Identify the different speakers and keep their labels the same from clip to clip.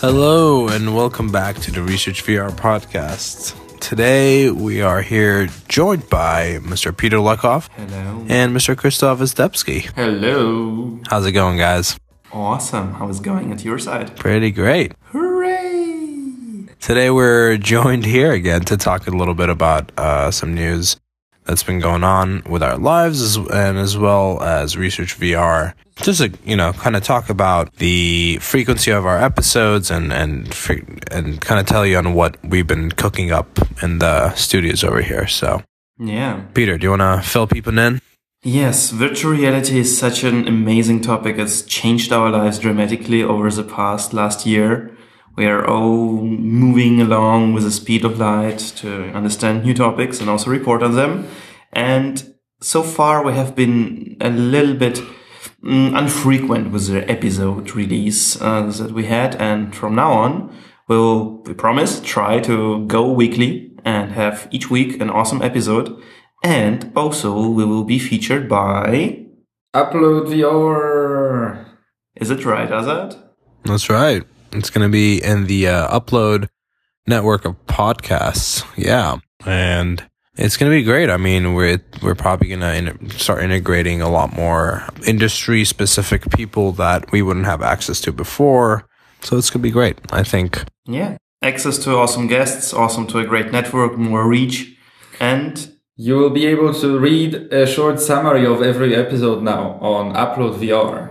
Speaker 1: Hello, and welcome back to the Research VR podcast. Today we are here joined by Mr. Peter Legkov
Speaker 2: Hello.
Speaker 1: and Mr. Christoph Izdebski.
Speaker 2: Hello.
Speaker 1: How's it going, guys?
Speaker 2: Awesome. How is it going at your side?
Speaker 1: Pretty great.
Speaker 2: Hooray!
Speaker 1: Today we're joined here again to talk a little bit about uh, some news that's been going on with our lives as, and as well as Research VR. Just to, you know, kind of talk about the frequency of our episodes and and and kind of tell you on what we've been cooking up in the studios over here. So,
Speaker 2: Yeah.
Speaker 1: Peter, do you want to fill people in?
Speaker 2: Yes, virtual reality is such an amazing topic. It's changed our lives dramatically over the past last year. We are all moving along with the speed of light to understand new topics and also report on them. And so far we have been a little bit mm, unfrequent with the episode release uh, that we had. And from now on, we'll, we promise, try to go weekly and have each week an awesome episode. And also we will be featured by,
Speaker 3: Upload VR.
Speaker 2: is it right, Azad?
Speaker 1: That's right. It's going to be in the uh, Upload network of podcasts. Yeah, and it's going to be great. I mean, we're we're probably going to in- start integrating a lot more industry specific people that we wouldn't have access to before. So it's going to be great. I think.
Speaker 2: Yeah. Access to awesome guests, awesome to a great network, more reach. And
Speaker 3: You will be able to read a short summary of every episode now on Upload VR.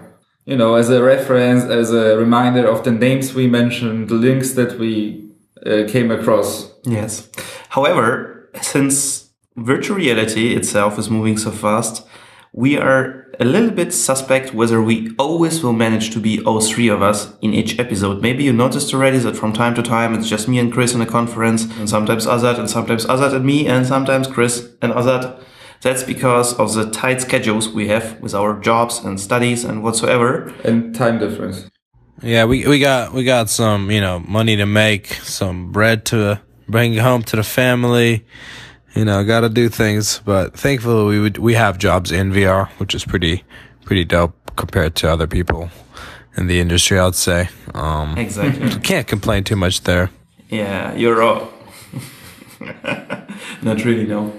Speaker 3: You know, as a reference, as a reminder of the names we mentioned, the links that we uh, came across.
Speaker 2: yes. However, since virtual reality itself is moving so fast, we are a little bit suspect whether we always will manage to be all three of us in each episode. Maybe you noticed already that from time to time it's just me and Chris in a conference, and sometimes Azad, and sometimes Azad and me, and sometimes Chris and Azad. That's because of the tight schedules we have with our jobs and studies and whatsoever.
Speaker 3: And time difference.
Speaker 1: Yeah, we we got we got some you know money to make, some bread to bring home to the family. You know, got to do things, but thankfully we would, we have jobs in VR, which is pretty pretty dope compared to other people in the industry. I'd say. Um,
Speaker 2: Exactly.
Speaker 1: can't complain too much there.
Speaker 2: Yeah, you're all. Not really, no.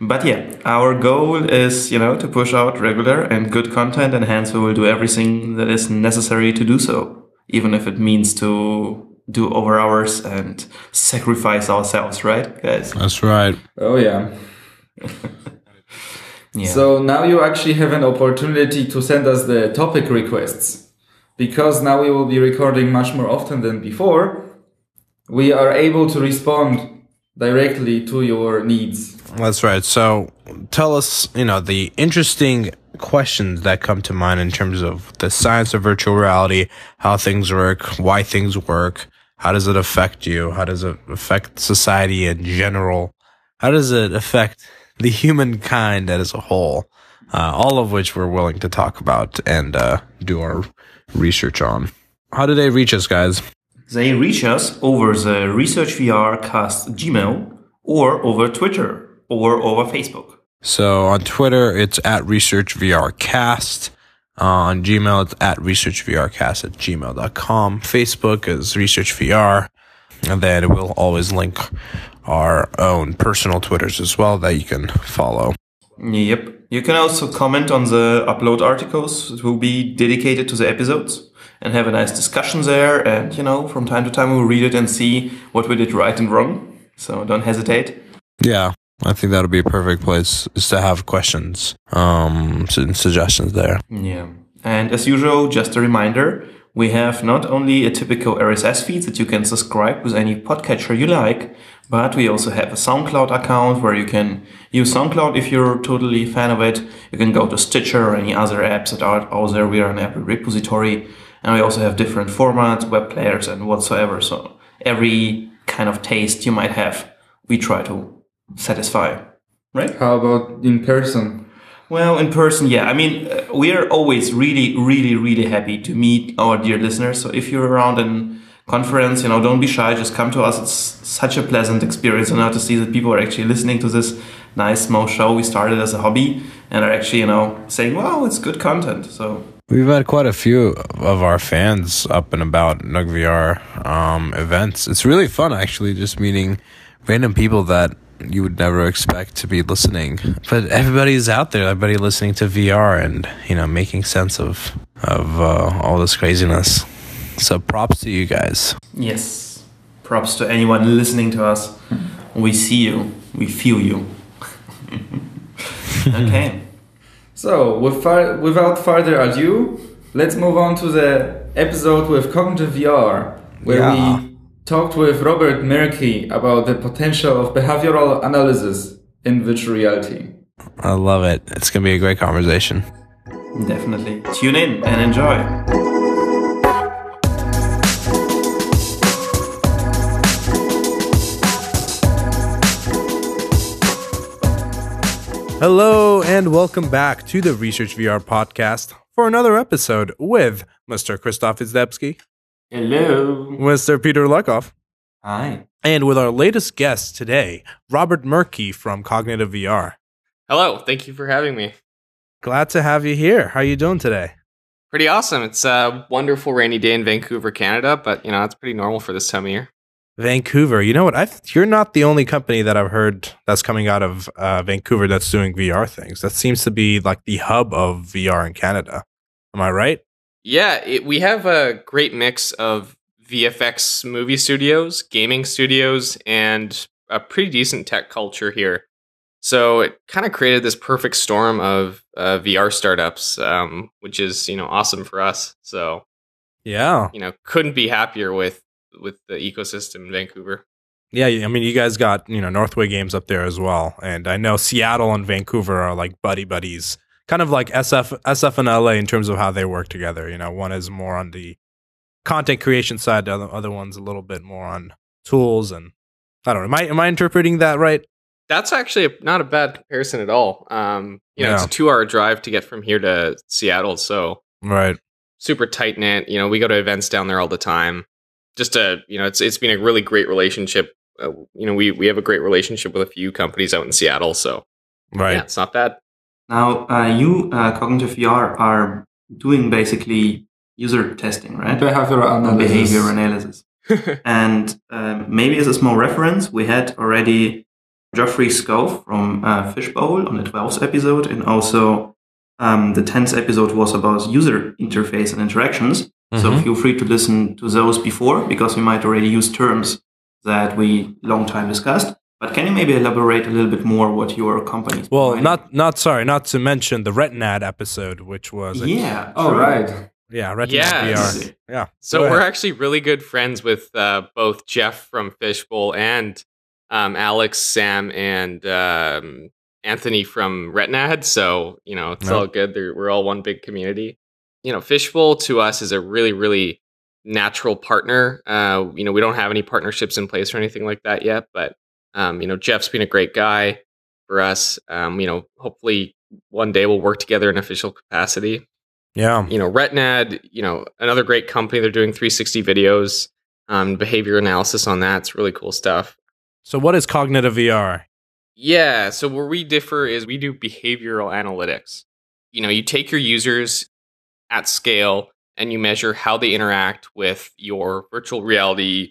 Speaker 2: But yeah, our goal is, you know, to push out regular and good content, and hence we will do everything that is necessary to do so, even if it means to do over hours and sacrifice ourselves, right, guys?
Speaker 1: That's right.
Speaker 3: Oh, yeah.
Speaker 2: Yeah.
Speaker 3: So now you actually have an opportunity to send us the topic requests. Because now we will be recording much more often than before, we are able to respond directly to your needs.
Speaker 1: That's right. So tell us, you know, the interesting questions that come to mind in terms of the science of virtual reality, how things work, why things work, how does it affect you, how does it affect society in general, how does it affect the humankind as a whole, uh, all of which we're willing to talk about and uh, do our research on. How do they reach us, guys?
Speaker 2: They reach us over the Research VR cast Gmail or over Twitter or over Facebook.
Speaker 1: So on Twitter, it's at ResearchVRcast. Uh, on Gmail, it's at ResearchVRcast at gmail.com. Facebook is ResearchVR. And then we'll always link our own personal Twitters as well that you can follow.
Speaker 2: Yep. You can also comment on the upload articles It will be dedicated to the episodes and have a nice discussion there. And, you know, from time to time we'll read it and see what we did right and wrong. So don't hesitate.
Speaker 1: Yeah, I think that'll be a perfect place is to have questions um, and suggestions there.
Speaker 2: Yeah. And as usual, just a reminder, we have not only a typical RSS feed that you can subscribe with any podcatcher you like, but we also have a SoundCloud account where you can use SoundCloud if you're totally fan of it. You can go to Stitcher or any other apps that are out there. We are an every repository. And we also have different formats, web players, and whatsoever. So every kind of taste you might have, we try to satisfy. Right?
Speaker 3: How about in person?
Speaker 2: Well, in person, yeah. I mean, uh, we are always really, really, really happy to meet our dear listeners. So if you're around in conference, you know, don't be shy. Just come to us. It's such a pleasant experience, you know, to see that people are actually listening to this nice small show we started as a hobby and are actually, you know, saying, "Wow, it's good content." So
Speaker 1: We've had quite a few of our fans up and about NugVR um, events. It's really fun, actually, just meeting random people that you would never expect to be listening. But everybody's out there, everybody listening to VR and, you know, making sense of, of uh, all this craziness. So props to you guys.
Speaker 2: Yes. Props to anyone listening to us. We see you. We feel you. okay.
Speaker 3: So, with far, without further ado, let's move on to the episode with Cognitive VR, where
Speaker 1: Yeah.
Speaker 3: we talked with Robert Merki about the potential of behavioral analysis in virtual reality.
Speaker 1: I love it. It's going to be a great conversation.
Speaker 2: Definitely. Tune in and enjoy.
Speaker 1: Hello, and welcome back to the Research VR podcast for another episode with Mr. Christoph Izdebski,
Speaker 2: Hello.
Speaker 1: Mr. Peter Legkov,
Speaker 2: Hi.
Speaker 1: and with our latest guest today, Robert Merki from Cognitive VR.
Speaker 4: Hello, thank you for having me.
Speaker 1: Glad to have you here. How are you doing today?
Speaker 4: Pretty awesome. It's a wonderful rainy day in Vancouver, Canada, but you know, it's pretty normal for this time of year.
Speaker 1: Vancouver. You know what? I've, you're not the only company that I've heard that's coming out of uh, Vancouver that's doing VR things. That seems to be like the hub of VR in Canada. Am I right?
Speaker 4: Yeah, it, we have a great mix of VFX movie studios, gaming studios, and a pretty decent tech culture here. So it kind of created this perfect storm of uh, VR startups, um, which is you know awesome for us. So
Speaker 1: Yeah.
Speaker 4: you know couldn't be happier with with the ecosystem in Vancouver.
Speaker 1: Yeah, I mean, you guys got you know Northway Games up there as well, and I know Seattle and Vancouver are like buddy buddies, kind of like SF SF and LA in terms of how they work together. You know, one is more on the content creation side, the other, other one's a little bit more on tools, and I don't know. Am I am I interpreting that right?
Speaker 4: That's actually a, not a bad comparison at all. Um, you know, it's a two-hour drive to get from here to Seattle, so
Speaker 1: Right.
Speaker 4: super tight knit. You know, we go to events down there all the time. Just a, you know, it's it's been a really great relationship. Uh, you know, we we have a great relationship with a few companies out in Seattle, so
Speaker 1: Right.
Speaker 4: yeah, it's not bad.
Speaker 2: Now, uh, you, uh, Cognitive VR, are doing basically user testing, right?
Speaker 3: Behavioral analysis.
Speaker 2: Behavior analysis. and um, maybe as a small reference, we had already Geoffrey Scove from uh, Fishbowl on the 12th episode, and also um, the 10th episode was about user interface and interactions. So
Speaker 1: Mhm.
Speaker 2: feel free to listen to those before, because we might already use terms that we long time discussed. But can you maybe elaborate a little bit more what your company? is
Speaker 1: Well,
Speaker 2: providing?
Speaker 1: not not sorry, not to mention the Retinad episode, which was a-
Speaker 2: yeah.
Speaker 3: Oh, right.
Speaker 1: yeah, Retinad
Speaker 4: Yes.
Speaker 1: VR. Yeah.
Speaker 4: So we're actually really good friends with uh, both Jeff from Fishbowl and um, Alex, Sam, and um, Anthony from Retinad. So you know it's
Speaker 1: Yep.
Speaker 4: all good. They're, we're all one big community. You know, Fishbowl to us is a really, really natural partner. Uh, you know, we don't have any partnerships in place or anything like that yet, but um, you know, Jeff's been a great guy for us. Um, you know, hopefully one day we'll work together in official capacity
Speaker 1: Yeah.
Speaker 4: you know Retinad you know another great company they're doing 360 videos um, behavior analysis on that it's really cool stuff
Speaker 1: So what is cognitive VR?
Speaker 4: yeah so where we differ is we do behavioral analytics you know you take your users at scale and you measure how they interact with your virtual reality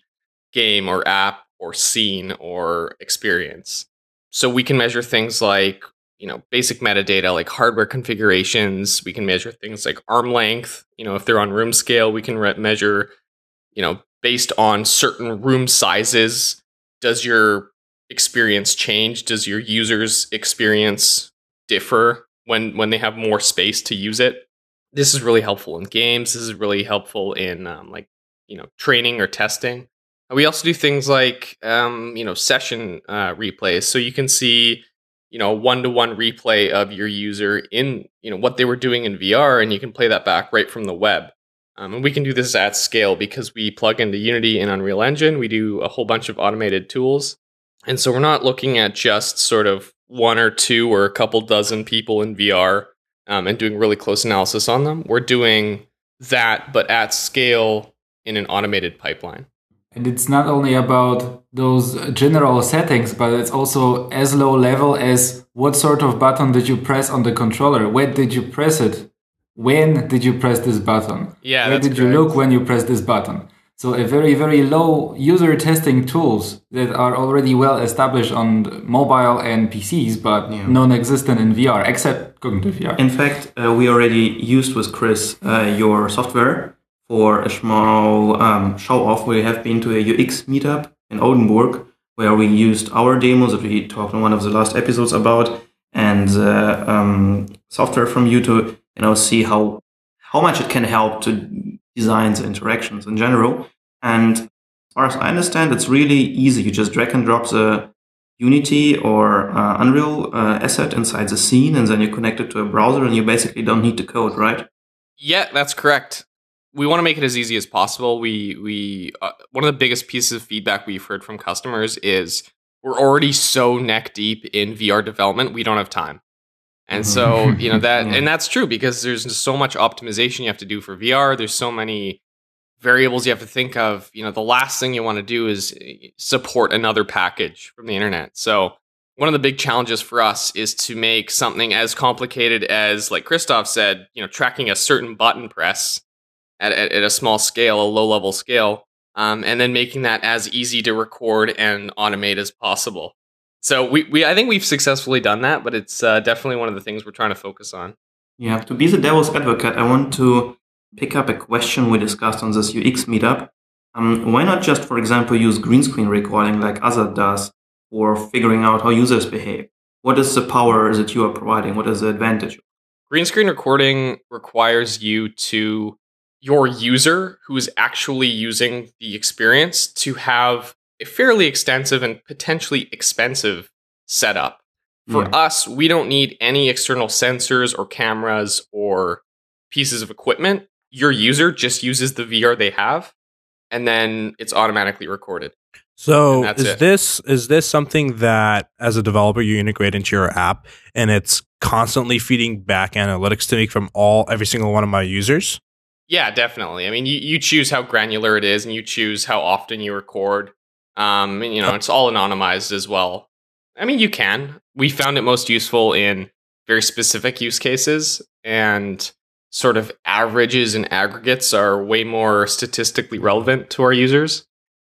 Speaker 4: game or app or scene or experience. So we can measure things like you know basic metadata like hardware configurations. We can measure things like arm length. You know if they're on room scale we can re- measure you know based on certain room sizes. Does your experience change? Does your users experience differ when when they have more space to use it? This is really helpful in games. This is really helpful in um, like you know training or testing we also do things like um, you know session uh, replays. So you can see you know one to one replay of your user in you know what they were doing in VR and you can play that back right from the web. Um, and we can do this at scale because we plug into Unity and Unreal Engine. We do a whole bunch of automated tools. And so we're not looking at just sort of one or two or a couple dozen people in VR um, and doing really close analysis on them. We're doing that but at scale in an automated pipeline
Speaker 3: And it's not only about those general settings, but it's also as low level as what sort of button did you press on the controller? Where did you press it? when did you press this button?
Speaker 4: Yeah,
Speaker 3: Where
Speaker 4: that's
Speaker 3: did you look when you press this button? So a very, very low user testing tools that are already well established on mobile and PCs, but non-existent in VR, except cognitive VR.
Speaker 2: In fact, uh, we already used with Chris uh, your software for a small um, show off. We have been to a UX meetup in Oldenburg where we used our demos that we talked in one of the last episodes about and uh, um, software from you to you know see how how much it can help to design the interactions in general. And as far as I understand, it's really easy. You just drag and drop the Unity or uh, Unreal uh, asset inside the scene, and then you connect it to a browser, and you basically don't need to code, right?
Speaker 4: Yeah, that's correct. We want to make it as easy as possible. We we uh, one of the biggest pieces of feedback we've heard from customers is we're already so neck deep in VR development, we don't have time. And so, you know that and that's true because there's just so much optimization you have to do for VR. There's so many variables you have to think of. You know, the last thing you want to do is uh, support another package from the internet. So, one of the big challenges for us is to make something as complicated as like Christoph said, you know, tracking a certain button press at, at, at a small scale, a low level scale, um, and then making that as easy to record and automate as possible. So we, we I think we've successfully done that, but it's uh, definitely one of the things we're trying to focus on.
Speaker 2: Yeah, to be the devil's advocate, I want to pick up a question we discussed on this UX meetup. Um, why not just, for example, use green screen recording like Azad does for figuring out how users behave? What is the power that you are providing? What is the advantage?
Speaker 4: Green screen recording requires you to your user who is actually using the experience to have a fairly extensive and potentially expensive setup. For
Speaker 2: Yeah.
Speaker 4: us, we don't need any external sensors or cameras or pieces of equipment. Your user just uses the VR they have, and then it's automatically recorded.
Speaker 1: So is
Speaker 4: it.
Speaker 1: this is this something that as a developer you integrate into your app and it's constantly feeding back analytics to me from all every single one of my users?
Speaker 4: Yeah, definitely. I mean, you, you choose how granular it is, and you choose how often you record. Um, and, you know, it's all anonymized as well. I mean, you can. We found it most useful in very specific use cases, and sort of averages and aggregates are way more statistically relevant to our users.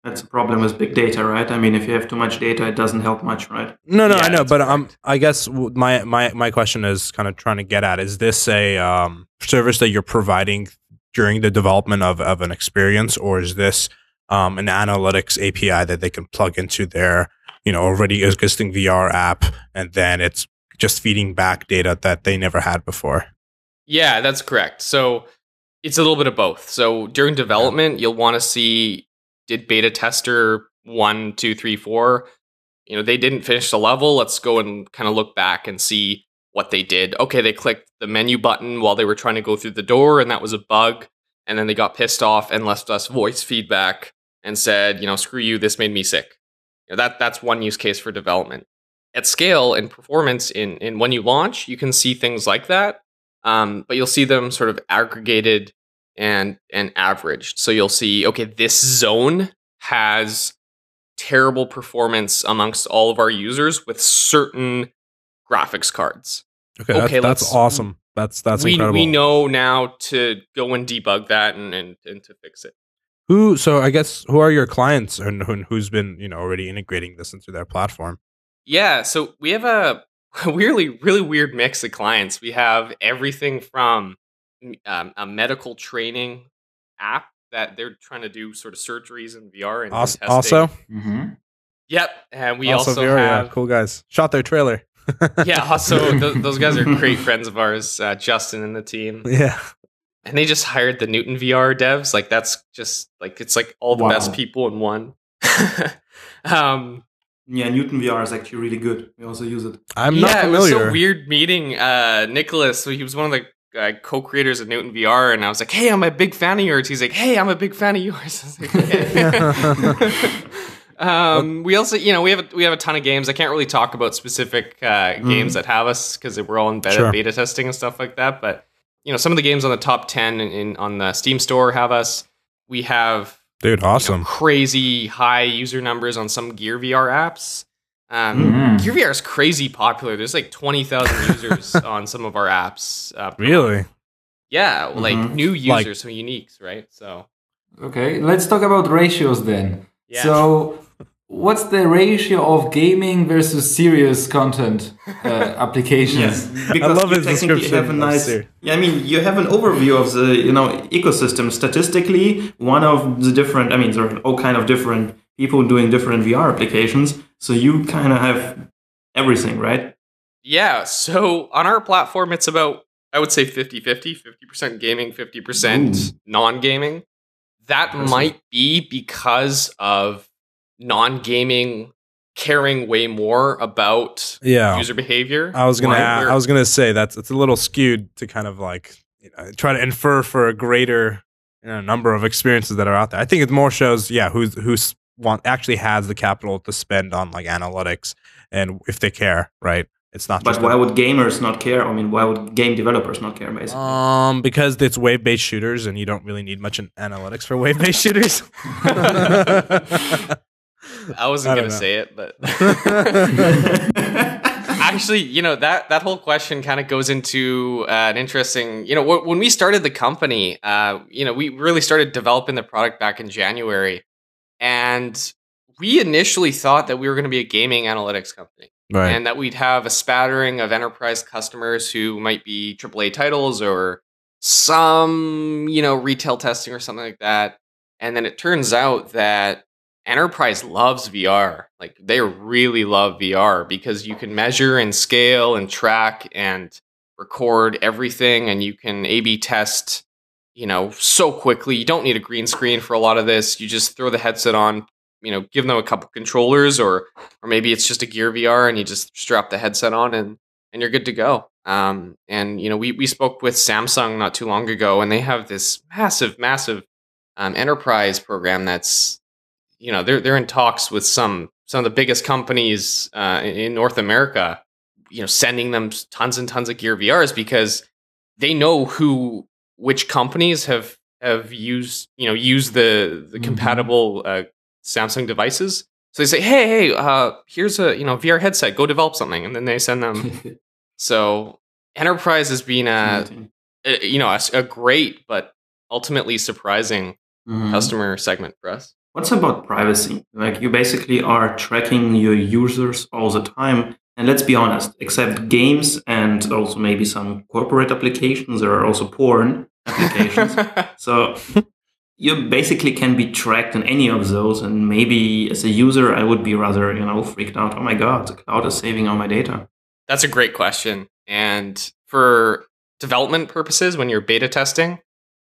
Speaker 2: That's a problem with big data, right? I mean, if you have too much data, it doesn't help much, right?
Speaker 1: No, no,
Speaker 4: Yeah,
Speaker 1: I know, but um, I guess my my my question is kind of trying to get at is this a um service that you're providing during the development of of an experience, or is this um an analytics API that they can plug into their you know already existing VR app, and then it's just feeding back data that they never had before?
Speaker 4: Yeah, that's correct. So it's a little bit of both. So during development, you'll want to see did beta tester one, two, three, four. You know, they didn't finish the level. Let's go and kind of look back and see what they did. Okay, they clicked the menu button while they were trying to go through the door, and that was a bug. And then they got pissed off and left us voice feedback and said, you know, screw you, this made me sick. You know, that that's one use case for development. At scale and performance in in when you launch, you can see things like that um, but you'll see them sort of aggregated and and averaged. So you'll see, okay, this zone has terrible performance amongst all of our users with certain graphics cards.
Speaker 1: Okay,
Speaker 4: Okay,
Speaker 1: that's, that's awesome. That's that's
Speaker 4: we
Speaker 1: incredible.
Speaker 4: we know now to go and debug that and, and, and to fix it.
Speaker 1: Who? So I guess who are your clients and who, who's been you know already integrating this into their platform?
Speaker 4: Yeah, so we have a weirdly, really weird mix of clients. We have everything from um, a medical training app that they're trying to do sort of surgeries in VR and, and
Speaker 1: Also, also,
Speaker 2: Mm-hmm.
Speaker 4: Yep, and we also,
Speaker 1: Vera, yeah,
Speaker 4: have
Speaker 1: cool guys. Shot their trailer.
Speaker 4: Yeah. Also, th- those guys are great friends of ours, uh, Justin and the team,
Speaker 1: yeah.
Speaker 4: and they just hired the Newton VR devs. Like that's just like it's like all the
Speaker 2: Wow.
Speaker 4: best people in one. um,
Speaker 2: Yeah, Newton VR is actually really good. We also use it.
Speaker 1: I'm
Speaker 4: yeah,
Speaker 1: not
Speaker 4: it was
Speaker 1: familiar.
Speaker 4: so weird meeting uh, Nicholas. So he was one of the uh, co-creators of Newton VR, and I was like, "Hey, I'm a big fan of yours." He's like, "Hey, I'm a big fan of yours." I was like, "Okay." um, we also, you know, we have a, we have a ton of games. I can't really talk about specific uh, games that have us because we're all in beta,
Speaker 1: Sure.
Speaker 4: beta testing and stuff like that. But you know, some of the games on the top ten in, in on the Steam store have us. We have
Speaker 1: Dude,
Speaker 4: you know,
Speaker 1: awesome.
Speaker 4: crazy high user numbers on some Gear VR apps. Um,
Speaker 3: Mhm.
Speaker 4: Gear VR is crazy popular. There's like 20,000 users on some of our apps. Uh.
Speaker 1: Really?
Speaker 4: Yeah, like
Speaker 2: Mhm.
Speaker 4: new
Speaker 1: Like-
Speaker 4: users, so uniques, right? So
Speaker 3: Okay, let's talk about ratios then.
Speaker 4: Yeah.
Speaker 3: So, what's the ratio of gaming versus serious content uh, applications?
Speaker 2: because
Speaker 1: love
Speaker 2: you
Speaker 1: his
Speaker 2: technically
Speaker 1: description
Speaker 2: have a nice. Yeah, I mean, you have an overview of the you know ecosystem. Statistically, one of the different. I mean, there are all kind of different people doing different VR applications. So you kind of have everything, right?
Speaker 4: Yeah, so on our platform, it's about, I would say 50 50, 50% gaming, 50%
Speaker 2: Ooh.
Speaker 4: non gaming. That
Speaker 2: Impressive.
Speaker 4: might be because of non gaming caring way more about
Speaker 1: Yeah.
Speaker 4: user behavior.
Speaker 1: I was gonna.
Speaker 2: Why?
Speaker 1: a- I was gonna say that's it's a little skewed to kind of like you know, try to infer for a greater you know, number of experiences that are out there. I think it more shows, yeah, who's who's want actually has the capital to spend on like analytics and if they care, right? It's not
Speaker 2: But
Speaker 1: just
Speaker 2: why
Speaker 1: a-
Speaker 2: would gamers not care? I mean, why would game developers not care? Basically,
Speaker 1: um because it's wave based shooters and you don't really need much in analytics for wave based shooters.
Speaker 4: I wasn't
Speaker 1: I
Speaker 4: gonna
Speaker 1: know.
Speaker 4: say it, but. Actually, you know that that whole question kind of goes into uh, an interesting. You know, wh- when we started the company, uh, you know, we really started developing the product back in January, and we initially thought that we were going to be a gaming analytics company,
Speaker 1: right.
Speaker 4: and that we'd have a spattering of enterprise customers who might be AAA titles or some, you know, retail testing or something like that. And then it turns out that enterprise loves VR. Like they really love VR because you can measure and scale and track and record everything and you can A B test, you know, so quickly. You don't need a green screen for a lot of this. You just throw the headset on, you know, give them a couple controllers or or maybe it's just a Gear VR and you just strap the headset on and and you're good to go. Um, and you know, we we spoke with Samsung not too long ago, and they have this massive, massive um, enterprise program that's you know they're they're in talks with some some of the biggest companies uh, in North America. You know, sending them tons and tons of Gear VRs because they know who which companies have have used you know used the the
Speaker 3: Mhm.
Speaker 4: compatible uh, Samsung devices. So they say, hey, hey, uh, here's a you know VR headset. Go develop something, and then they send them. so enterprise has been a, a you know a, a great but ultimately surprising
Speaker 2: Mhm.
Speaker 4: customer segment for us.
Speaker 2: What's about privacy? Like you basically are tracking your users all the time. And let's be honest, except games and also maybe some corporate applications, there are also porn applications. so you basically can be tracked in any of those. And maybe as a user, I would be rather, you know, freaked out. Oh my God, the cloud is saving all my data.
Speaker 4: That's a great question. And for development purposes, when you're beta testing,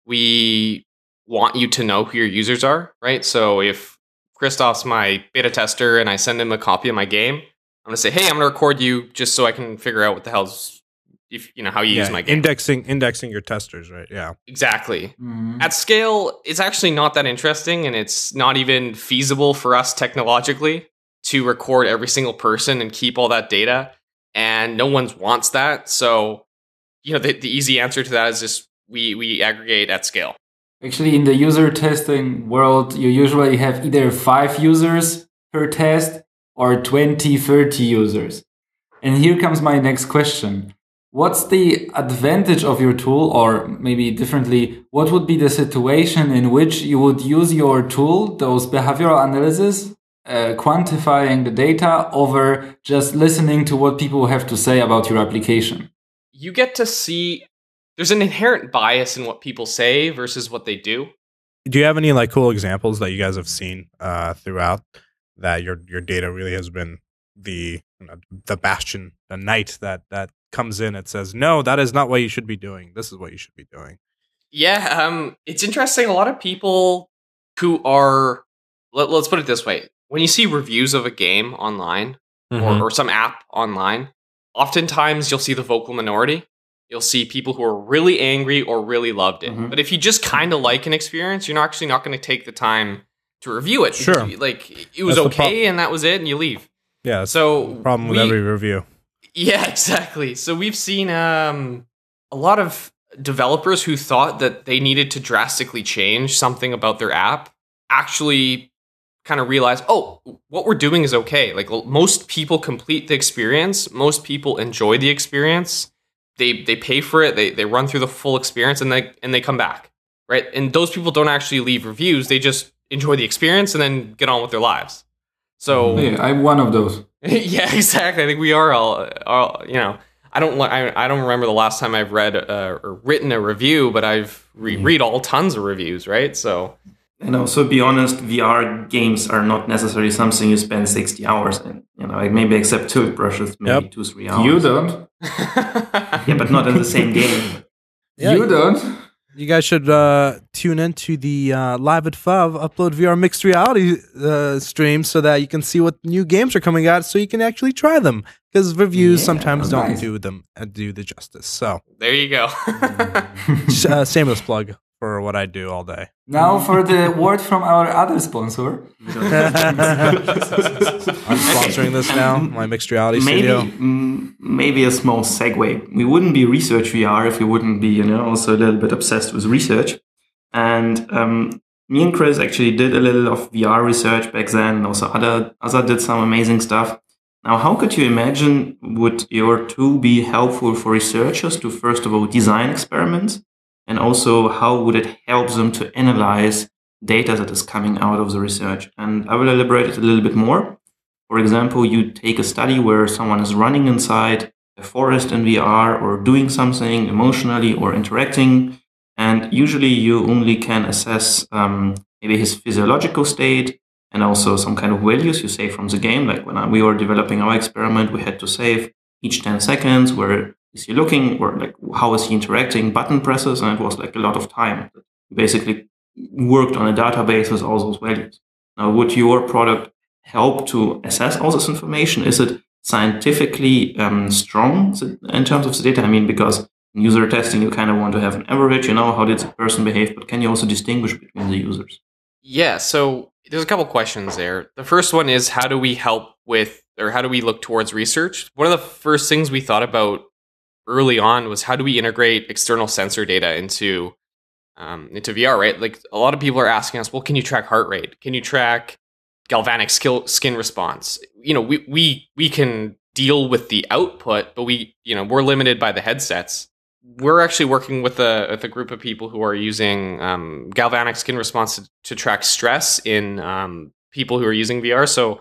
Speaker 4: we want you to know who your users are, right? So if Christoph's my beta tester and I send him a copy of my game, I'm gonna say, hey, I'm gonna record you just so I can figure out what the hell's if you know how you use my game.
Speaker 1: indexing indexing your testers, right? Yeah.
Speaker 4: exactly.
Speaker 3: Mhm.
Speaker 4: At scale, it's actually not that interesting, and it's not even feasible for us technologically to record every single person and keep all that data. And no one wants that. So, you know, the, the easy answer to that is just we we aggregate at scale.
Speaker 3: Actually, in the user testing world, you usually have either five users per test or 20, 30 users. And here comes my next question. What's the advantage of your tool, or maybe differently, what would be the situation in which you would use your tool, those behavioral analysis, uh, quantifying the data over just listening to what people have to say about your application?
Speaker 4: You get to see there's an inherent bias in what people say versus what they do.
Speaker 1: Do you have any like cool examples that you guys have seen uh, throughout that your your data really has been the you know, the bastion, the knight that that comes in and says, no, that is not what you should be doing. This is what you should be doing.
Speaker 4: Yeah, um, it's interesting. A lot of people who are, let, us put it this way: when you see reviews of a game online
Speaker 1: Mhm.
Speaker 4: or, or some app online, oftentimes you'll see the vocal minority. You'll see people who are really angry or really loved it.
Speaker 2: Mhm.
Speaker 4: But if you just kind of like an experience, you're not actually not going to take the time to review it.
Speaker 1: Sure.
Speaker 4: you- like it was
Speaker 1: That's
Speaker 4: okay and that was it, and you leave.
Speaker 1: yeah,
Speaker 4: So
Speaker 1: problem with
Speaker 4: we-
Speaker 1: every review.
Speaker 4: yeah, exactly. So we've seen um, a lot of developers who thought that they needed to drastically change something about their app actually kind of realize, oh, what we're doing is okay. Like most people complete the experience, most people enjoy the experience, they they pay for it, they they run through the full experience, and they and they come back, right? And those people don't actually leave reviews; they just enjoy the experience and then get on with their lives. So
Speaker 3: Yeah, I'm one of those.
Speaker 4: yeah, exactly. I think we are all, all you know. I don't. I, I don't remember the last time I've read uh, or written a review, but I've re- read all tons of reviews, right? So
Speaker 2: And also, be honest, VR games are not necessarily something you spend 60 hours in. You know, like maybe except tilt brushes, maybe
Speaker 1: Yep.
Speaker 2: two, three hours.
Speaker 3: You don't.
Speaker 2: Yeah, but not in the same game.
Speaker 1: Yeah,
Speaker 3: you don't.
Speaker 1: You guys should uh, tune into the uh, Live at Five Upload VR mixed reality uh, stream so that you can see what new games are coming out, so you can actually try them. Because reviews
Speaker 2: Yeah,
Speaker 1: sometimes don't
Speaker 3: nice.
Speaker 1: do them uh, do the justice. So,
Speaker 4: there you go.
Speaker 1: uh, shameless plug for what I do all day.
Speaker 3: Now for the word from our other sponsor.
Speaker 1: I'm sponsoring this now. My mixed reality
Speaker 2: maybe
Speaker 1: studio.
Speaker 2: mm, maybe a small segue. We wouldn't be research VR if we wouldn't be, you know, also a little bit obsessed with research. And um, me and Chris actually did a little of VR research back then. and Also, other other did some amazing stuff. Now, how could you imagine would your tool be helpful for researchers to first of all design experiments, and also how would it help them to analyze data that is coming out of the research? And I will elaborate it a little bit more. For example, you take a study where someone is running inside a forest in VR or doing something emotionally or interacting. And usually you only can assess um, maybe his physiological state and also some kind of values you save from the game. Like when we were developing our experiment, we had to save each 10 seconds where is he looking or like how is he interacting, button presses, and it was like a lot of time. Basically worked on a database with all those values. Now, would your product help to assess all this information? Is it scientifically um, strong in terms of the data? I mean, because in user testing, you kind of want to have an average, you know, how did the person behave, but can you also distinguish between the users?
Speaker 4: Yeah, so there's a couple questions there. The first one is how do we help with or how do we look towards research? One of the first things we thought about early on was how do we integrate external sensor data into um, into VR, right? Like a lot of people are asking us, well, can you track heart rate? Can you track galvanic skill, skin response? You know, we we we can deal with the output, but we you know we're limited by the headsets. We're actually working with a with a group of people who are using um, galvanic skin response to, to track stress in um, people who are using VR. So,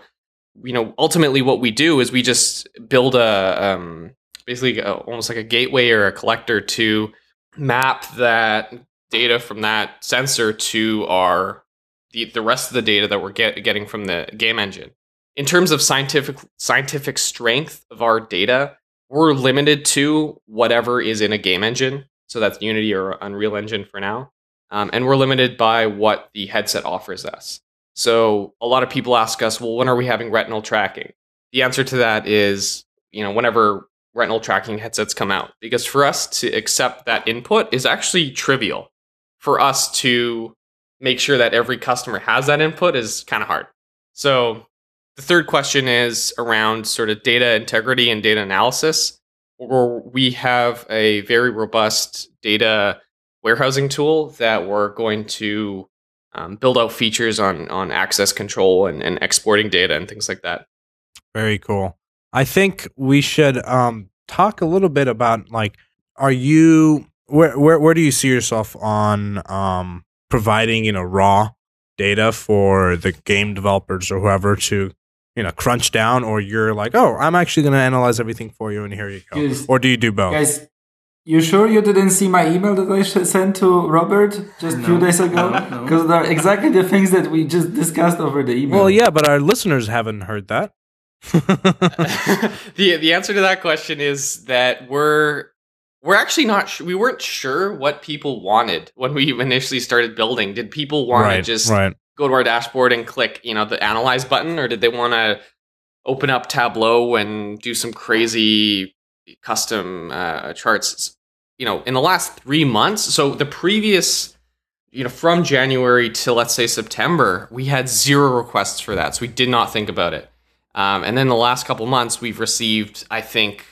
Speaker 4: you know, ultimately, what we do is we just build a um, basically a, almost like a gateway or a collector to map that data from that sensor to our the, the rest of the data that we're get, getting from the game engine. In terms of scientific scientific strength of our data, we're limited to whatever is in a game engine. So that's Unity or Unreal Engine for now. Um, and we're limited by what the headset offers us. So a lot of people ask us, well, when are we having retinal tracking? The answer to that is, you know, whenever retinal tracking headsets come out. Because for us to accept that input is actually trivial. For us to make sure that every customer has that input is kind of hard. So the third question is around sort of data integrity and data analysis. Or we have a very robust data warehousing tool that we're going to um, build out features on on access control and, and exporting data and things like that.
Speaker 1: Very cool. I think we should um, talk a little bit about like, are you where where where do you see yourself on um, providing you know raw data for the game developers or whoever to you know crunch down, or you're like, oh, I'm actually going to analyze everything for you, and here you go,
Speaker 3: Yes.
Speaker 1: or do you do both?
Speaker 3: Guys, you sure you didn't see my email that I sent to Robert just a few days ago?
Speaker 2: No, no.
Speaker 3: Because they're exactly the things that we just discussed over the email.
Speaker 1: well, yeah, but our listeners haven't heard that.
Speaker 4: the the answer to that question is that we're we're actually not sh- we weren't sure what people wanted when we initially started building. Did people want to just
Speaker 1: right.
Speaker 4: go to our dashboard and click, you know, the analyze button, or did they want to open up Tableau and do some crazy custom uh, charts? You know, in the last three months, so the previous, you know, from January to let's say September, we had zero requests for that, so we did not think about it. Um, and then the last couple months, we've received, I think,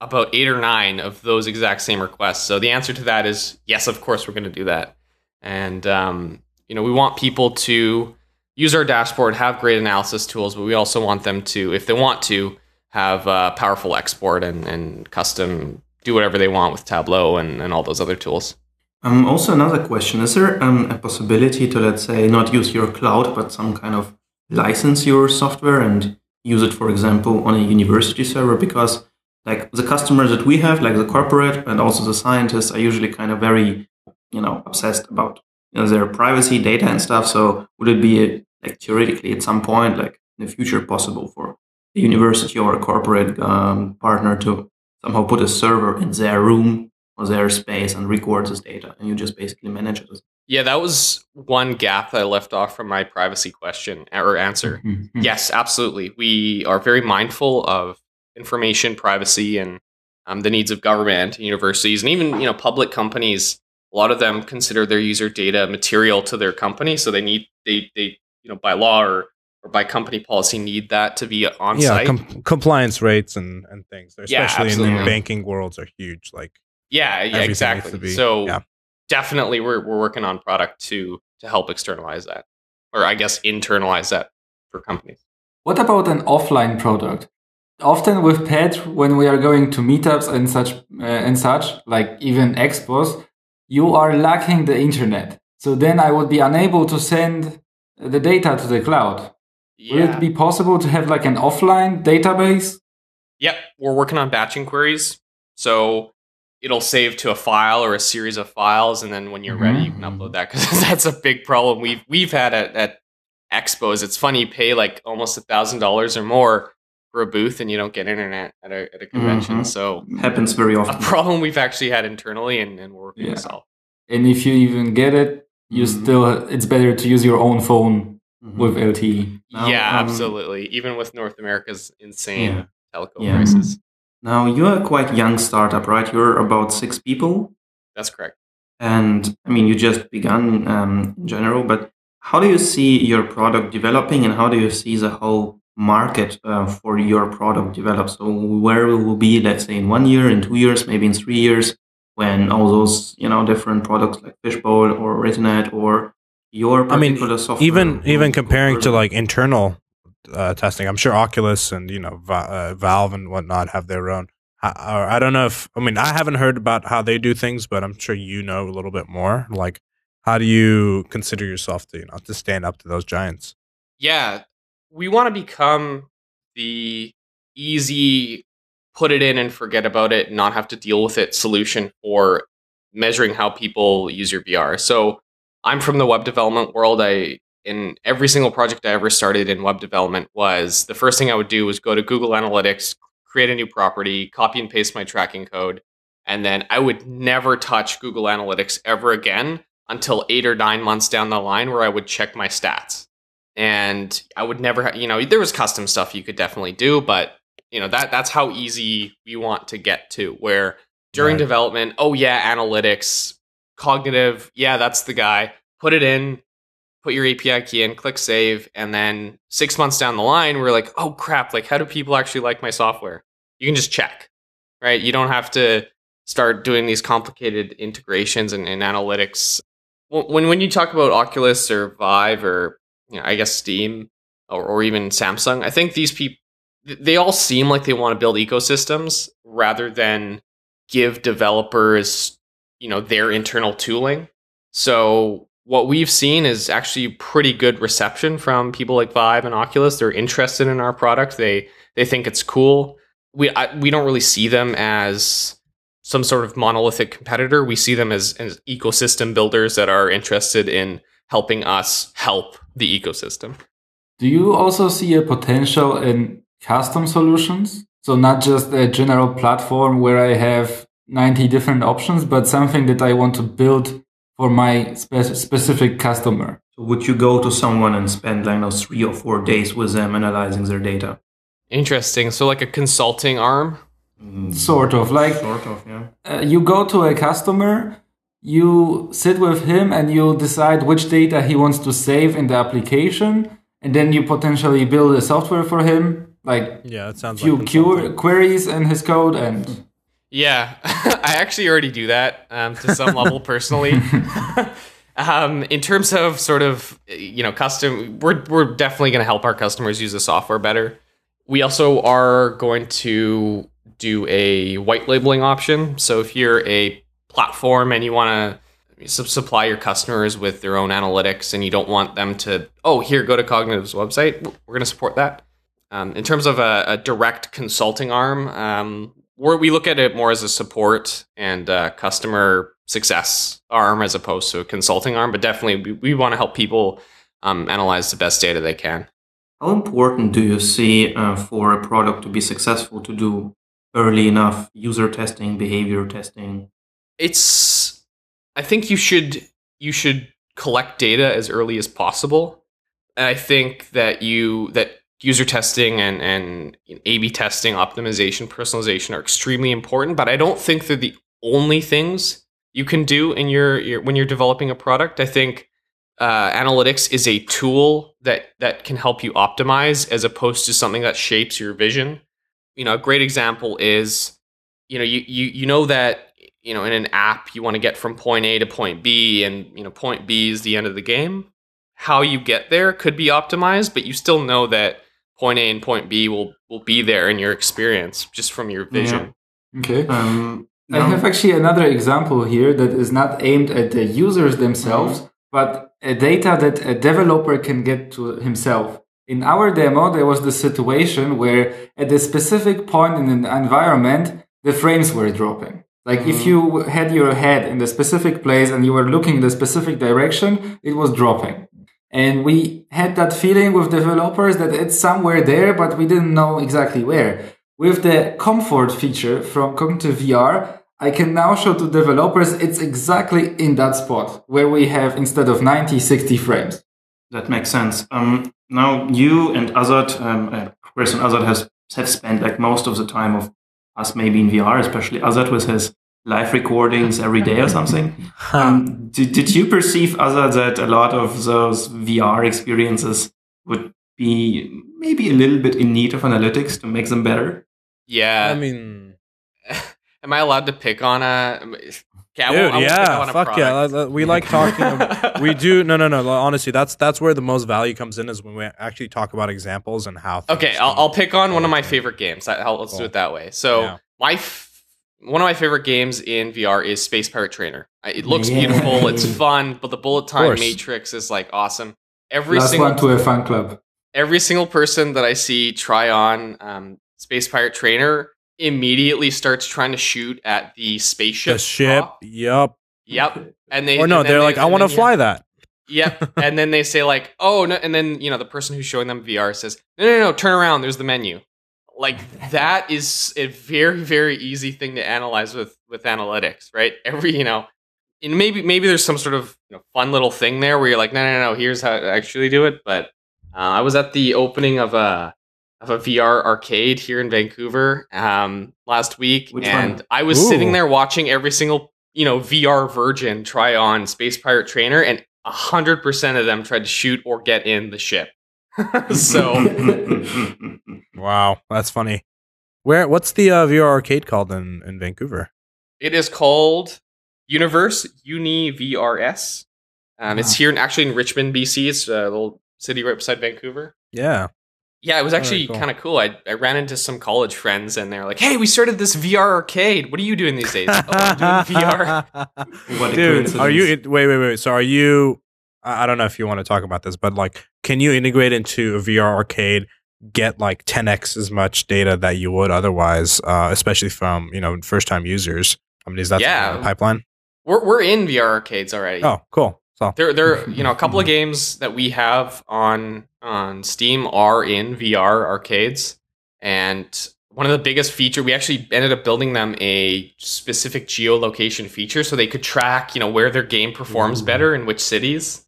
Speaker 4: about eight or nine of those exact same requests. So the answer to that is yes, of course, we're going to do that. And um, you know, we want people to use our dashboard, have great analysis tools, but we also want them to, if they want to, have uh, powerful export and, and custom do whatever they want with Tableau and, and all those other tools.
Speaker 2: Um, also, another question: Is there um, a possibility to, let's say, not use your cloud, but some kind of license your software and use it, for example, on a university server? Because, like, the customers that we have, like the corporate and also the scientists, are usually kind of very, you know, obsessed about you know, their privacy, data, and stuff. So, would it be like theoretically at some point, like in the future, possible for a university or a corporate um, partner to somehow put a server in their room or their space and records this data, and you just basically manage it.
Speaker 4: Yeah, that was one gap I left off from my privacy question or answer.
Speaker 2: Mm-hmm.
Speaker 4: Yes, absolutely. We are very mindful of information privacy and um, the needs of government, universities, and even you know public companies. A lot of them consider their user data material to their company, so they need they they you know by law or or by company policy need that to be on
Speaker 1: yeah,
Speaker 4: site.
Speaker 1: com- compliance rates and and things,
Speaker 4: Yeah,
Speaker 1: especially in, in
Speaker 4: absolutely.
Speaker 1: banking worlds, are huge. Like
Speaker 4: yeah, yeah, exactly.
Speaker 1: be-
Speaker 4: so
Speaker 1: yeah.
Speaker 4: definitely, we're we're working on product to to help externalize that, or I guess internalize that for companies.
Speaker 3: What about an offline product? Often with Pet, when we are going to meetups and such uh, and such, like even expos, you are lacking the internet. So then I would be unable to send the data to the cloud. Would it be possible to have like an offline database?
Speaker 4: Yep, we're working on batching queries. So it'll save to a file or a series of files, and then when you're ready, you can
Speaker 3: Mhm.
Speaker 4: upload that because that's a big problem we've we've had at, at expos. It's funny, you pay like almost a thousand dollars or more for a booth, and you don't get internet at a at a convention.
Speaker 2: Mhm.
Speaker 4: So
Speaker 2: Happens very often.
Speaker 4: a problem we've actually had internally, and, and we're working
Speaker 3: Yeah.
Speaker 4: to solve.
Speaker 3: And if you even get it, you
Speaker 2: Mhm.
Speaker 3: still it's better to use your own phone
Speaker 2: Mhm.
Speaker 3: with LTE.
Speaker 2: Now,
Speaker 4: yeah,
Speaker 2: um,
Speaker 4: absolutely. Even with North America's insane
Speaker 2: Yeah.
Speaker 4: telco
Speaker 2: Yeah.
Speaker 4: prices.
Speaker 2: Now you're a quite young startup, right? You're about six people,
Speaker 4: That's correct.
Speaker 2: and I mean you just begun um, in general. But how do you see your product developing, and how do you see the whole market uh, for your product develop? So where will we be, let's say, in one year, in two years, maybe in three years, when all those you know different products like Fishbowl or Retinad or your
Speaker 1: I mean,
Speaker 2: software,
Speaker 1: even even comparing to like internal uh, testing, I'm sure Oculus and you know Va- uh, Valve and whatnot have their own. I, I don't know if I mean I haven't heard about how they do things, but I'm sure you know a little bit more. Like, how do you consider yourself to you know to stand up to those giants?
Speaker 4: yeah, we want to become the easy put it in and forget about it, not have to deal with it solution for measuring how people use your VR. So I'm from the web development world. I in every single project I ever started in web development was the first thing I would do was go to Google Analytics, create a new property, copy and paste my tracking code, and then I would never touch Google Analytics ever again until 8 or 9 months down the line where I would check my stats and I would never, ha- you know, there was custom stuff you could definitely do, but you know that that's how easy we want to get to. Where during
Speaker 1: Right.
Speaker 4: development, oh yeah, analytics, cognitive, yeah, that's the guy. Put it in, put your API key in, click save, and then six months down the line, we're like, oh crap, like how do people actually like my software? You can just check, right? You don't have to start doing these complicated integrations and, and analytics. When when you talk about Oculus or Vive or you know, I guess Steam or, or even Samsung, I think these people they all seem like they want to build ecosystems rather than give developers you know their internal tooling. So what we've seen is actually pretty good reception from people like Vive and Oculus. They're interested in our product. They they think it's cool. We I, we don't really see them as some sort of monolithic competitor. We see them as, as ecosystem builders that are interested in helping us help the ecosystem.
Speaker 3: Do you also see a potential in custom solutions? So not just a general platform where I have 90 different options, but something that I want to build for my spe- specific customer.
Speaker 2: So would you go to someone and spend like you know, three or four days with them analyzing their data?
Speaker 4: Interesting. So like a consulting arm.
Speaker 3: Sort of like
Speaker 2: Sort of, yeah.
Speaker 3: uh, you go to a customer, you sit with him and you decide which data he wants to save in the application, and then you potentially build a software for him, like
Speaker 1: Yeah, it sounds
Speaker 3: few
Speaker 1: like
Speaker 3: que- queries in his code and
Speaker 4: Yeah, I actually already do that um, to some level personally. um, in terms of sort of you know custom, we're we're definitely going to help our customers use the software better. We also are going to do a white labeling option. So if you're a platform and you want to supply your customers with their own analytics and you don't want them to, oh, here, go to Cognitive's website, we're going to support that. Um, in terms of a, a direct consulting arm, um, we look at it more as a support and uh, customer success arm as opposed to a consulting arm. But definitely, we, we want to help people um, analyze the best data they can.
Speaker 2: How important do you see uh, for a product to be successful to do early enough user testing, behavior testing?
Speaker 4: It's. I think you should you should collect data as early as possible. And I think that you that user testing and and A/B testing, optimization, personalization are extremely important. But I don't think they're the only things you can do in your, your when you're developing a product. I think uh, analytics is a tool that that can help you optimize as opposed to something that shapes your vision. You know, a great example is you know you you you know that you know in an app you want to get from point A to point B and you know point B is the end of the game. How you get there could be optimized, but you still know that point A and point B will will be there in your experience just from your vision.
Speaker 3: Yeah. Okay. Um, I have actually another example here that is not aimed at the users themselves, mm-hmm. but a data that a developer can get to himself. In our demo, there was the situation where at a specific point in an environment, the frames were dropping. Like mm-hmm. if you had your head in the specific place and you were looking in the specific direction, it was dropping. And we had that feeling with developers that it's somewhere there, but we didn't know exactly where. With the comfort feature from Cognitive VR, I can now show to developers it's exactly in that spot where we have instead of 90, 60 frames.
Speaker 2: That makes sense. Um, now you and Azad, um, uh, Chris and Azad has have spent like most of the time of us maybe in VR, especially Azad with his live recordings every day or something. Um, did, did you perceive, other that a lot of those VR experiences would be maybe a little bit in need of analytics to make them better?
Speaker 4: Yeah.
Speaker 1: I mean,
Speaker 4: am I allowed to pick on a?
Speaker 1: Yeah, Dude, yeah, fuck yeah. We like talking. we do. No, no, no. Honestly, that's that's where the most value comes in is when we actually talk about examples and how.
Speaker 4: Okay, I'll, I'll, pick on one of my favorite games. I'll, let's cool. do it that way. So yeah. my f- one of my favorite games in VR is Space Pirate Trainer. It looks yeah. beautiful. It's fun, but the bullet time matrix is like awesome.
Speaker 3: Every Last single one to a fan club.
Speaker 4: Every single person that I see try on um, Space Pirate Trainer immediately starts trying to shoot at the spaceship.
Speaker 1: The ship.
Speaker 4: Top.
Speaker 1: Yep.
Speaker 4: Yep. And they
Speaker 1: or no, they're
Speaker 4: they,
Speaker 1: like, I want to fly yeah. that.
Speaker 4: Yep. and then they say like, oh no, and then you know the person who's showing them VR says, no, no, no, turn around. There's the menu. Like that is a very, very easy thing to analyze with with analytics, right? Every you know, and maybe maybe there's some sort of you know, fun little thing there where you're like, no, no, no, here's how to actually do it. But uh, I was at the opening of a of a VR arcade here in Vancouver um, last week, Which and one? I was Ooh. sitting there watching every single you know VR virgin try on Space Pirate Trainer, and hundred percent of them tried to shoot or get in the ship. so,
Speaker 1: wow, that's funny. Where? What's the uh, VR arcade called in in Vancouver?
Speaker 4: It is called Universe Uni VRS. Um, wow. It's here in actually in Richmond, BC. It's a little city right beside Vancouver.
Speaker 1: Yeah,
Speaker 4: yeah, it was actually cool. kind of cool. I, I ran into some college friends and they're like, "Hey, we started this VR arcade. What are you doing these days?" oh, I'm doing
Speaker 1: VR. Dude, are you? Wait, wait, wait. So are you? I don't know if you want to talk about this, but like, can you integrate into a VR arcade? Get like 10x as much data that you would otherwise, uh, especially from you know first time users. I mean, is that yeah. the pipeline?
Speaker 4: We're we're in VR arcades already.
Speaker 1: Oh, cool.
Speaker 4: So there, there, you know, a couple of games that we have on on Steam are in VR arcades, and one of the biggest feature we actually ended up building them a specific geolocation feature so they could track, you know, where their game performs Ooh. better in which cities.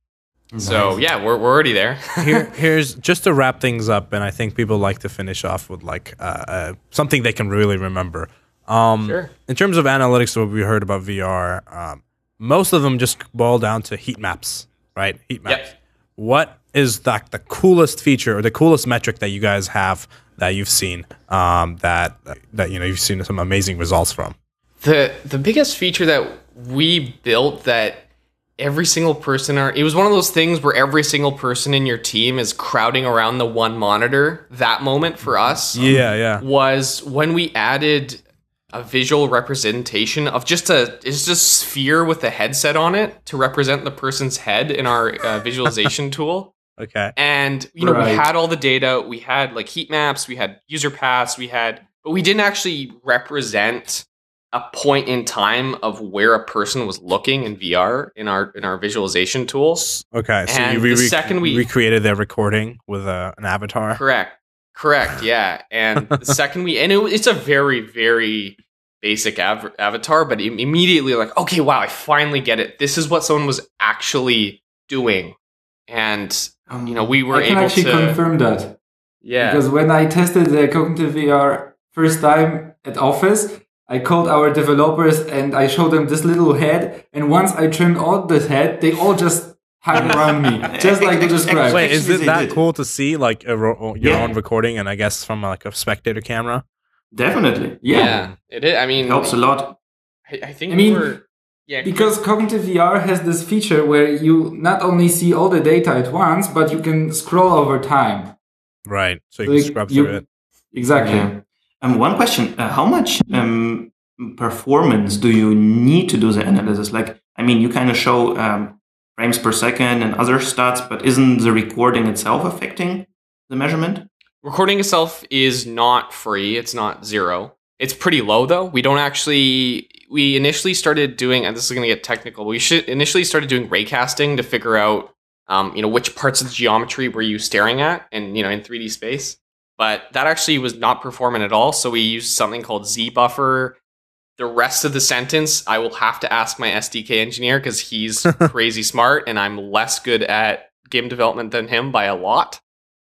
Speaker 4: Nice. So yeah, we're, we're already there.
Speaker 1: Here, here's just to wrap things up, and I think people like to finish off with like uh, uh, something they can really remember. Um, sure. In terms of analytics, what we heard about VR, um, most of them just boil down to heat maps, right? Heat maps. Yep. What is like the coolest feature or the coolest metric that you guys have that you've seen um, that that you know you've seen some amazing results from?
Speaker 4: The the biggest feature that we built that every single person are it was one of those things where every single person in your team is crowding around the one monitor that moment for us.
Speaker 1: Yeah, yeah.
Speaker 4: was when we added a visual representation of just a it's just sphere with a headset on it to represent the person's head in our uh, visualization tool.
Speaker 1: Okay.
Speaker 4: and you know we had all the data. We had like heat maps. We had user paths. We had but we didn't actually represent a point in time of where a person was looking in VR in our in our visualization tools
Speaker 1: Okay. So
Speaker 4: And
Speaker 1: you re-
Speaker 4: the second we-
Speaker 1: recreated their recording with uh, an avatar.
Speaker 4: Correct. Correct. Yeah. And the second we, and it, it's a very, very basic av- avatar, but immediately like, okay, wow, I finally get it. This is what someone was actually doing. And, you know, we were
Speaker 3: I can
Speaker 4: able
Speaker 3: actually
Speaker 4: to.
Speaker 3: confirm that
Speaker 4: yeah.
Speaker 3: because when I tested the cognitive VR first time at Office, I called our developers and I showed them this little head. And once I trimmed all this head, they all just hung around me, just like you described.
Speaker 1: Wait, is it that cool to see like a ro- your
Speaker 2: Yeah.
Speaker 1: own recording and I guess from like a spectator camera?
Speaker 2: Definitely.
Speaker 3: yeah.
Speaker 4: yeah. It is. I mean, it
Speaker 2: Helps a lot.
Speaker 4: I, I think
Speaker 3: I mean,
Speaker 4: we're. Yeah.
Speaker 3: Because cognitive VR has this feature where you not only see all the data at once, but you can scroll over time.
Speaker 1: Right. So you
Speaker 3: Like,
Speaker 1: can scrub
Speaker 3: you-
Speaker 1: through it.
Speaker 3: Exactly.
Speaker 2: Yeah. Um, one question: uh, How much um, performance do you need to do the analysis? Like, I mean, you kind of show um, frames per second and other stats, but isn't the recording itself affecting the measurement?
Speaker 4: Recording itself is not free. It's not zero. It's pretty low though. We don't actually. We initially started doing, and this is going to get technical. We should initially started doing raycasting to figure out, um, you know, which parts of the geometry were you staring at, and you know, in 3D space. But that actually was not performant at all. So we used something called Z buffer. The rest of the sentence, I will have to ask my SDK engineer because he's crazy smart, and I'm less good at game development than him by a lot,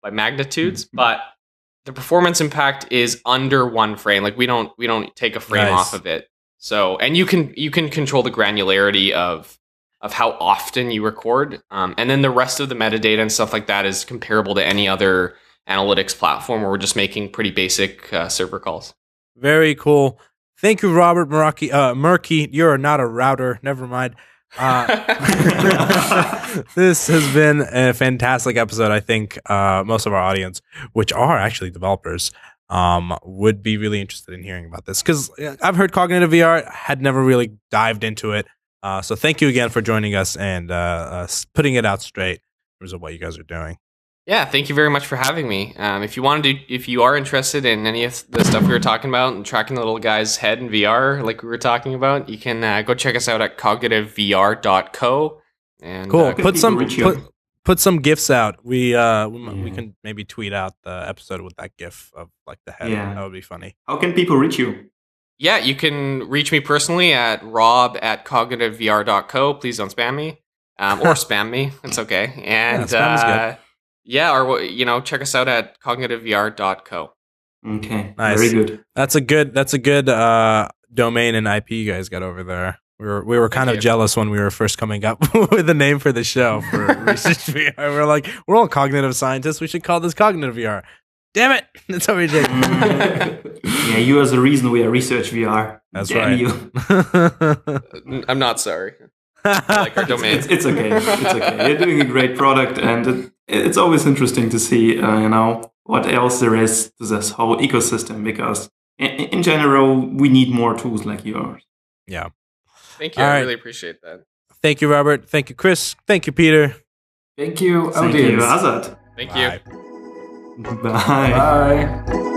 Speaker 4: by magnitudes. But the performance impact is under one frame. Like we don't we don't take a frame
Speaker 1: Nice.
Speaker 4: off of it. So and you can you can control the granularity of of how often you record, um, and then the rest of the metadata and stuff like that is comparable to any other analytics platform where we're just making pretty basic uh, server calls.
Speaker 1: Very cool. Thank you, Robert Murky. Uh, Merki, you're not a router. Never mind. Uh, this has been a fantastic episode. I think uh, most of our audience, which are actually developers, um, would be really interested in hearing about this because I've heard cognitive VR, had never really dived into it. Uh, so thank you again for joining us and uh, putting it out straight in terms of what you guys are doing.
Speaker 4: Yeah, thank you very much for having me. Um, if you want to, do, if you are interested in any of the stuff we were talking about and tracking the little guy's head in VR, like we were talking about, you can uh, go check us out at cognitivevr.co. And
Speaker 1: Cool.
Speaker 4: uh,
Speaker 1: put some
Speaker 2: reach
Speaker 1: put, put some gifs out. We uh we, m- we can maybe tweet out the episode with that gif of like the head.
Speaker 2: Yeah.
Speaker 1: That would be funny.
Speaker 2: How can people reach you?
Speaker 4: yeah, you can reach me personally at rob at cognitivevr.co. Please don't spam me um, or spam me. It's okay. And
Speaker 1: spam is good.
Speaker 4: uh, yeah, or you know, check us out at cognitivevr.co.
Speaker 2: Okay,
Speaker 1: Nice.
Speaker 2: very good.
Speaker 1: That's a good that's a good uh domain and IP you guys got over there. We were we were kind of
Speaker 4: you.
Speaker 1: jealous when we were first coming up with the name for the show for Research VR. We are like, we're all cognitive scientists. We should call this cognitive VR. Damn it! That's how we did.
Speaker 2: yeah, you are the reason we are research VR.
Speaker 1: That's
Speaker 2: Damn
Speaker 1: right.
Speaker 2: You.
Speaker 4: N- I'm not sorry. like our domain.
Speaker 2: It's, it's okay. It's okay. You're doing a great product, and it, it's always interesting to see, uh, you know, what else there is to this whole ecosystem. Because in, in general, we need more tools like yours.
Speaker 1: yeah.
Speaker 4: Thank you.
Speaker 1: All
Speaker 4: I
Speaker 1: right.
Speaker 4: really appreciate that.
Speaker 1: Thank you, Robert. Thank you, Chris. Thank you, Peter.
Speaker 3: Thank you,
Speaker 2: Thank
Speaker 3: audience.
Speaker 2: you, Azad.
Speaker 4: Thank you.
Speaker 1: Bye.
Speaker 2: Bye.
Speaker 3: Bye.